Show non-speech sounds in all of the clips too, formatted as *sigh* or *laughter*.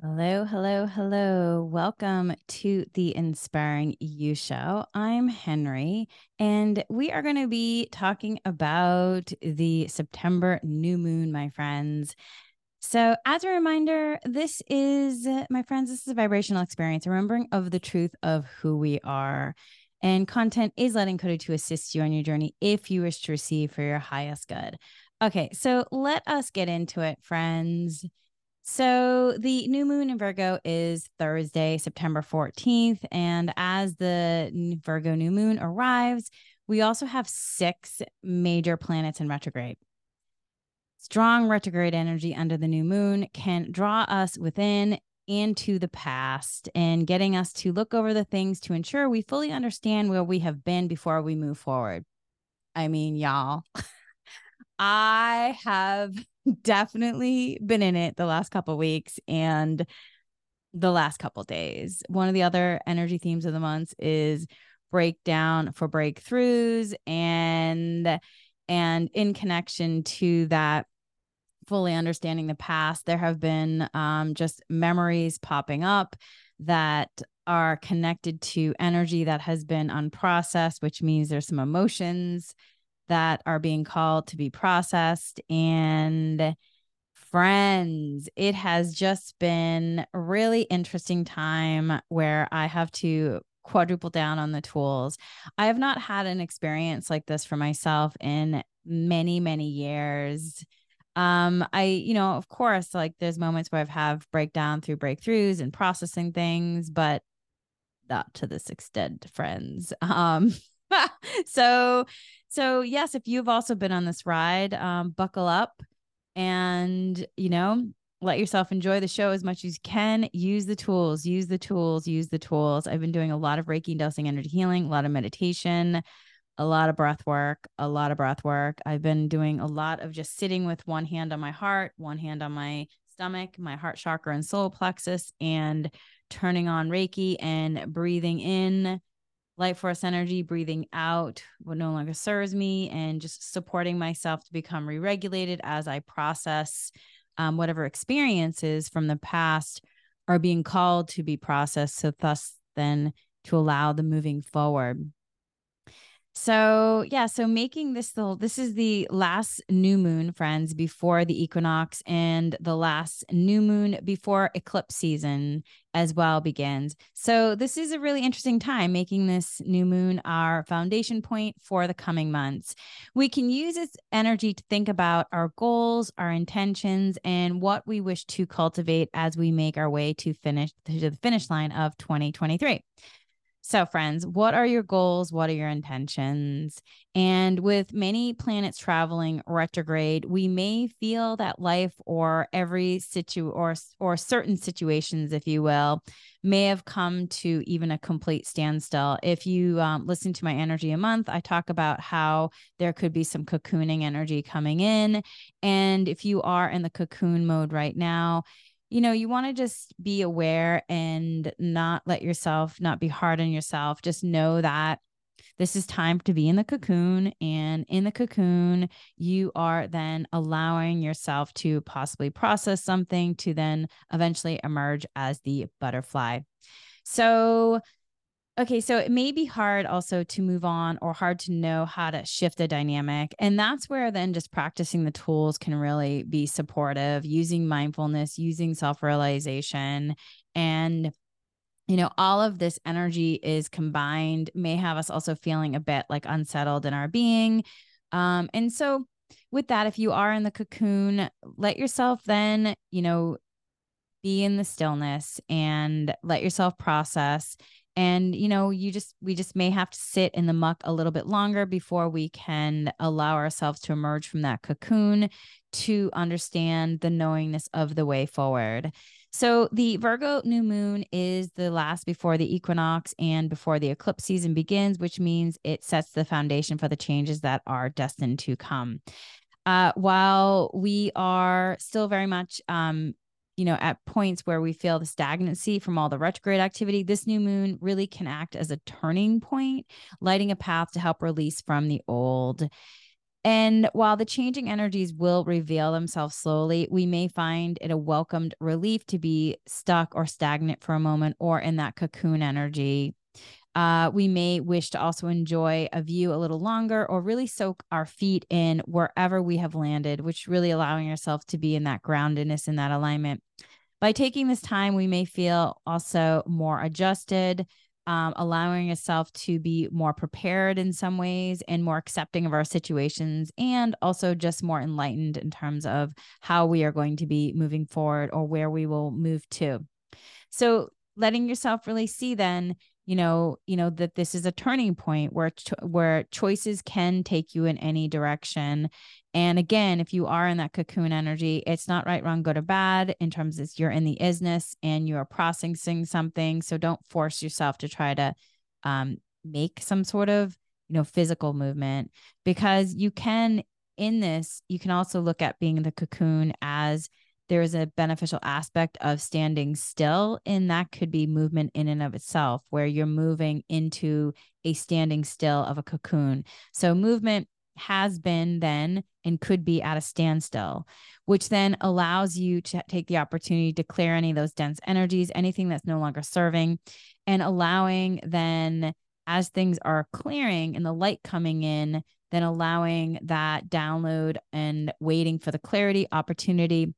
Hello, hello, hello. Welcome to the Inspiring You Show. I'm Henry, and we are going to be talking about the September new moon, my friends. So, as a reminder, this is, my friends, this is a vibrational experience, remembering of the truth of who we are. And content is letting coded to assist you on your journey if you wish to receive for your highest good. Okay, so let us get into it, friends. So the new moon in Virgo is Thursday, September 14th. And as the Virgo new moon arrives, we also have six major planets in retrograde. Strong retrograde energy under the new moon can draw us within and to the past and getting us to look over the things to ensure we fully understand where we have been before we move forward. I mean, y'all, *laughs* I have definitely been in it the last couple weeks and the last couple days. One of the other energy themes of the months is breakdown for breakthroughs and and in connection to that fully understanding the past there have been um, just memories popping up that are connected to energy that has been unprocessed which means there's some emotions that are being called to be processed. And friends, it has just been a really interesting time where I have to quadruple down on the tools. I have not had an experience like this for myself in many, many years. Um, I, you know, of course, like there's moments where I've have breakdown through breakthroughs and processing things, but not to this extent, friends. *laughs* Um, *laughs* so so, yes, if you've also been on this ride, um, buckle up and, you know, let yourself enjoy the show as much as you can. Use the tools, use the tools, use the tools. I've been doing a lot of Reiki dosing energy healing, a lot of meditation, a lot of breath work, a lot of breath work. I've been doing a lot of just sitting with one hand on my heart, one hand on my stomach, my heart chakra and solar plexus, and turning on Reiki and breathing in light force energy, breathing out what no longer serves me, and just supporting myself to become re regulated as I process um, whatever experiences from the past are being called to be processed. So, thus, then to allow the moving forward. So, yeah, so making this the this is the last new moon, friends, before the equinox and the last new moon before eclipse season as well begins. So, this is a really interesting time making this new moon our foundation point for the coming months. We can use its energy to think about our goals, our intentions, and what we wish to cultivate as we make our way to finish to the finish line of 2023. So, friends, what are your goals? What are your intentions? And with many planets traveling retrograde, we may feel that life or every situ or or certain situations, if you will, may have come to even a complete standstill. If you um, listen to my energy a month, I talk about how there could be some cocooning energy coming in, and if you are in the cocoon mode right now, you know, you want to just be aware and not let yourself not be hard on yourself. Just know that this is time to be in the cocoon. And in the cocoon, you are then allowing yourself to possibly process something to then eventually emerge as the butterfly. So, Okay, so it may be hard also to move on or hard to know how to shift a dynamic. And that's where then just practicing the tools can really be supportive, using mindfulness, using self realization. And, you know, all of this energy is combined, may have us also feeling a bit like unsettled in our being. Um, and so, with that, if you are in the cocoon, let yourself then, you know, be in the stillness and let yourself process and you know you just we just may have to sit in the muck a little bit longer before we can allow ourselves to emerge from that cocoon to understand the knowingness of the way forward. So the virgo new moon is the last before the equinox and before the eclipse season begins which means it sets the foundation for the changes that are destined to come. Uh, while we are still very much um, you know, at points where we feel the stagnancy from all the retrograde activity, this new moon really can act as a turning point, lighting a path to help release from the old. And while the changing energies will reveal themselves slowly, we may find it a welcomed relief to be stuck or stagnant for a moment or in that cocoon energy. Uh, we may wish to also enjoy a view a little longer or really soak our feet in wherever we have landed, which really allowing ourselves to be in that groundedness and that alignment. By taking this time, we may feel also more adjusted, um, allowing yourself to be more prepared in some ways and more accepting of our situations, and also just more enlightened in terms of how we are going to be moving forward or where we will move to. So, letting yourself really see then you know you know that this is a turning point where cho- where choices can take you in any direction. And again if you are in that cocoon energy it's not right wrong good or bad in terms of you're in the isness and you're processing something. So don't force yourself to try to um, make some sort of you know physical movement because you can in this you can also look at being the cocoon as there is a beneficial aspect of standing still and that could be movement in and of itself where you're moving into a standing still of a cocoon. So movement has been then and could be at a standstill which then allows you to take the opportunity to clear any of those dense energies anything that's no longer serving and allowing then as things are clearing and the light coming in then allowing that download and waiting for the clarity opportunity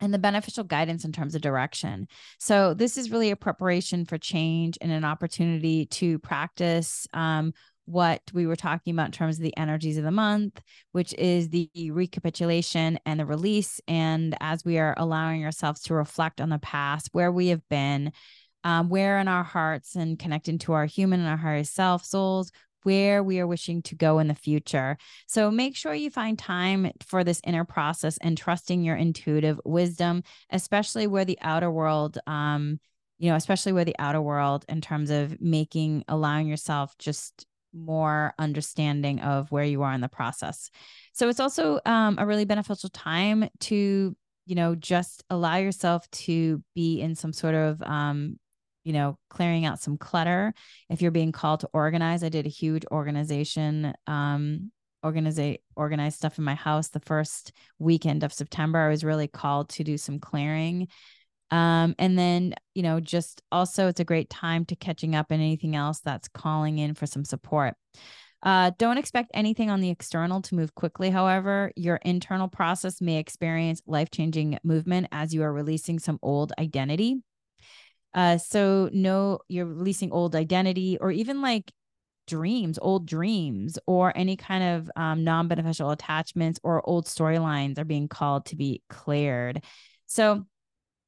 and the beneficial guidance in terms of direction. So, this is really a preparation for change and an opportunity to practice um, what we were talking about in terms of the energies of the month, which is the recapitulation and the release. And as we are allowing ourselves to reflect on the past, where we have been, um, where in our hearts and connecting to our human and our higher self souls, where we are wishing to go in the future. So make sure you find time for this inner process and trusting your intuitive wisdom, especially where the outer world, um, you know, especially where the outer world in terms of making, allowing yourself just more understanding of where you are in the process. So it's also um, a really beneficial time to, you know, just allow yourself to be in some sort of um, you know, clearing out some clutter. If you're being called to organize, I did a huge organization, um, organize organize stuff in my house the first weekend of September. I was really called to do some clearing. Um, and then, you know, just also it's a great time to catching up in anything else that's calling in for some support. Uh, don't expect anything on the external to move quickly. However, your internal process may experience life changing movement as you are releasing some old identity. Uh, so no, you're releasing old identity or even like dreams, old dreams, or any kind of um, non beneficial attachments or old storylines are being called to be cleared. So,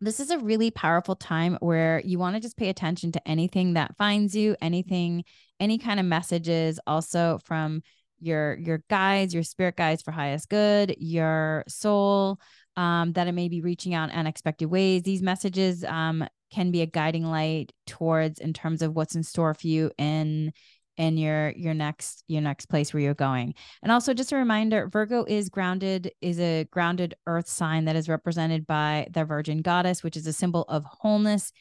this is a really powerful time where you want to just pay attention to anything that finds you, anything, any kind of messages, also from your your guides, your spirit guides for highest good, your soul, um, that it may be reaching out in unexpected ways. These messages um, can be a guiding light towards in terms of what's in store for you in in your your next your next place where you're going and also just a reminder virgo is grounded is a grounded earth sign that is represented by the virgin goddess which is a symbol of wholeness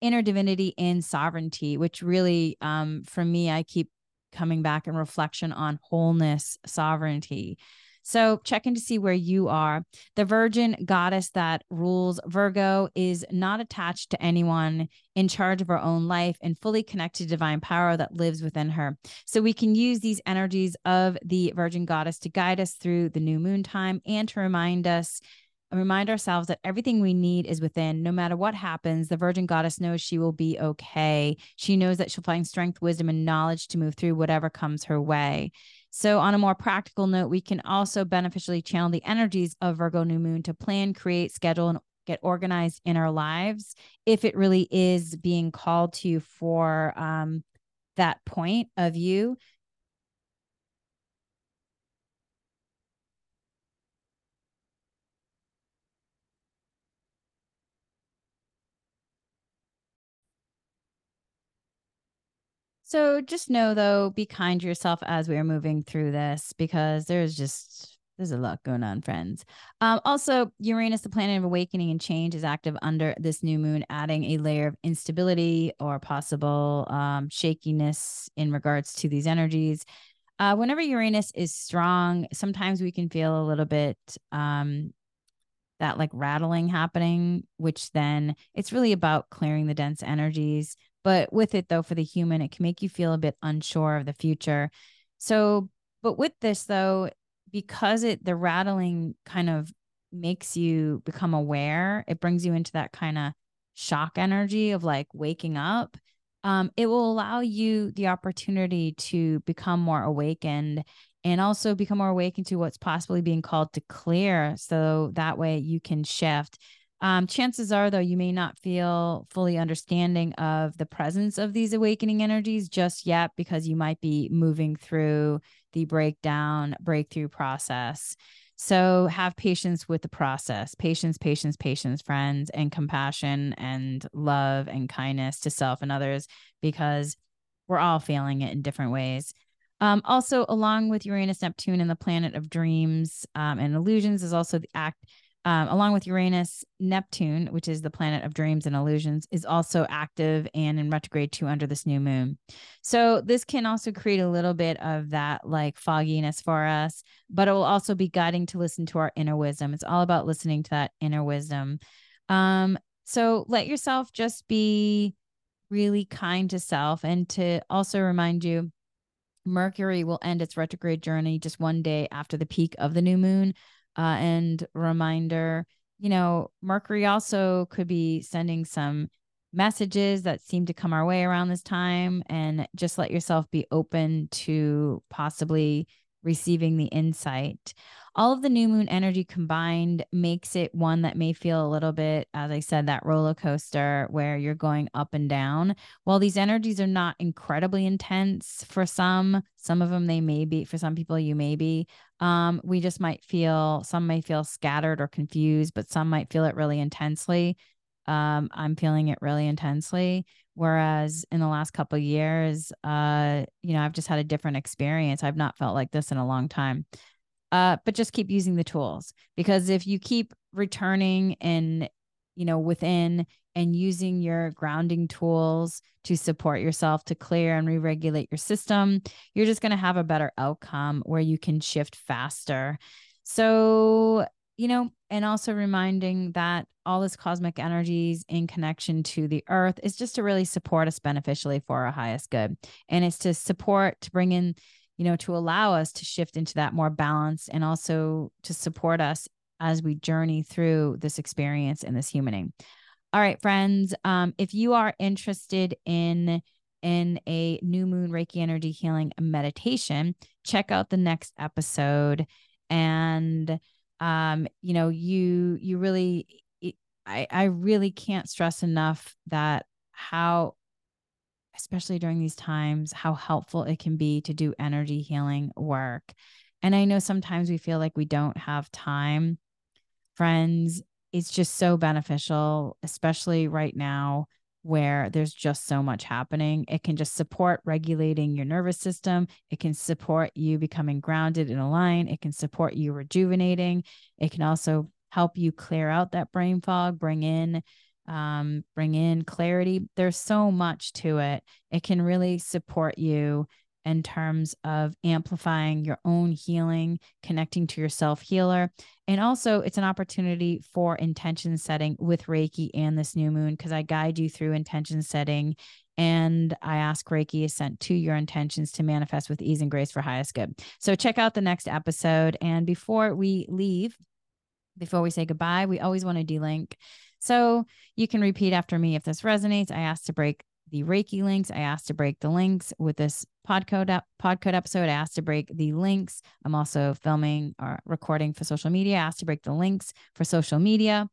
inner divinity and sovereignty which really um for me i keep coming back in reflection on wholeness sovereignty so check in to see where you are. The virgin goddess that rules Virgo is not attached to anyone in charge of her own life and fully connected to divine power that lives within her. So we can use these energies of the virgin goddess to guide us through the new moon time and to remind us remind ourselves that everything we need is within. No matter what happens, the Virgin Goddess knows she will be okay. She knows that she'll find strength, wisdom, and knowledge to move through whatever comes her way. So, on a more practical note, we can also beneficially channel the energies of Virgo new moon to plan, create, schedule, and get organized in our lives if it really is being called to for um, that point of view So just know though, be kind to yourself as we are moving through this because there's just there's a lot going on, friends. Um, also, Uranus, the planet of awakening and change, is active under this new moon, adding a layer of instability or possible um, shakiness in regards to these energies. Uh, whenever Uranus is strong, sometimes we can feel a little bit um, that like rattling happening, which then it's really about clearing the dense energies. But with it, though, for the human, it can make you feel a bit unsure of the future. So, but with this, though, because it, the rattling kind of makes you become aware, it brings you into that kind of shock energy of like waking up. Um, it will allow you the opportunity to become more awakened and also become more awakened to what's possibly being called to clear. So that way you can shift. Um, chances are, though, you may not feel fully understanding of the presence of these awakening energies just yet because you might be moving through the breakdown, breakthrough process. So have patience with the process, patience, patience, patience, friends, and compassion and love and kindness to self and others because we're all feeling it in different ways. Um, also, along with Uranus, Neptune, and the planet of dreams um, and illusions, is also the act. Um, along with Uranus, Neptune, which is the planet of dreams and illusions, is also active and in retrograde two under this new moon. So, this can also create a little bit of that like fogginess for us, but it will also be guiding to listen to our inner wisdom. It's all about listening to that inner wisdom. Um, so, let yourself just be really kind to self and to also remind you Mercury will end its retrograde journey just one day after the peak of the new moon. Uh, and reminder, you know, Mercury also could be sending some messages that seem to come our way around this time. And just let yourself be open to possibly receiving the insight all of the new moon energy combined makes it one that may feel a little bit, as I said, that roller coaster where you're going up and down. While these energies are not incredibly intense for some, some of them they may be, for some people, you may be. Um, we just might feel, some may feel scattered or confused, but some might feel it really intensely. Um, I'm feeling it really intensely. Whereas in the last couple years, uh, you know, I've just had a different experience. I've not felt like this in a long time uh, but just keep using the tools because if you keep returning and you know within and using your grounding tools to support yourself to clear and re-regulate your system you're just going to have a better outcome where you can shift faster so you know and also reminding that all this cosmic energies in connection to the earth is just to really support us beneficially for our highest good and it's to support to bring in you know, to allow us to shift into that more balance and also to support us as we journey through this experience and this humaning. All right, friends, um, if you are interested in in a new moon Reiki energy healing meditation, check out the next episode. And um, you know, you you really I I really can't stress enough that how especially during these times, how helpful it can be to do energy healing work. And I know sometimes we feel like we don't have time. Friends, it's just so beneficial, especially right now where there's just so much happening. It can just support regulating your nervous system. It can support you becoming grounded and aligned. It can support you rejuvenating. It can also help you clear out that brain fog, bring in um, bring in clarity. There's so much to it. It can really support you in terms of amplifying your own healing, connecting to your self healer. And also, it's an opportunity for intention setting with Reiki and this new moon because I guide you through intention setting and I ask Reiki is sent to your intentions to manifest with ease and grace for highest good. So, check out the next episode. And before we leave, before we say goodbye, we always want to delink. So you can repeat after me if this resonates. I ask to break the Reiki links. I asked to break the links with this podcode up podcode episode. I asked to break the links. I'm also filming or recording for social media. I asked to break the links for social media.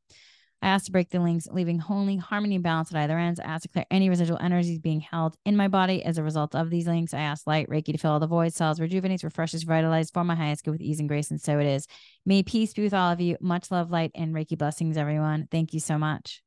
I asked to break the links, leaving only harmony and balance at either ends. I asked to clear any residual energies being held in my body as a result of these links. I asked light, Reiki to fill all the void, cells, rejuvenates, refreshes, revitalizes for my highest good with ease and grace. And so it is. May peace be with all of you. Much love, light, and Reiki blessings, everyone. Thank you so much.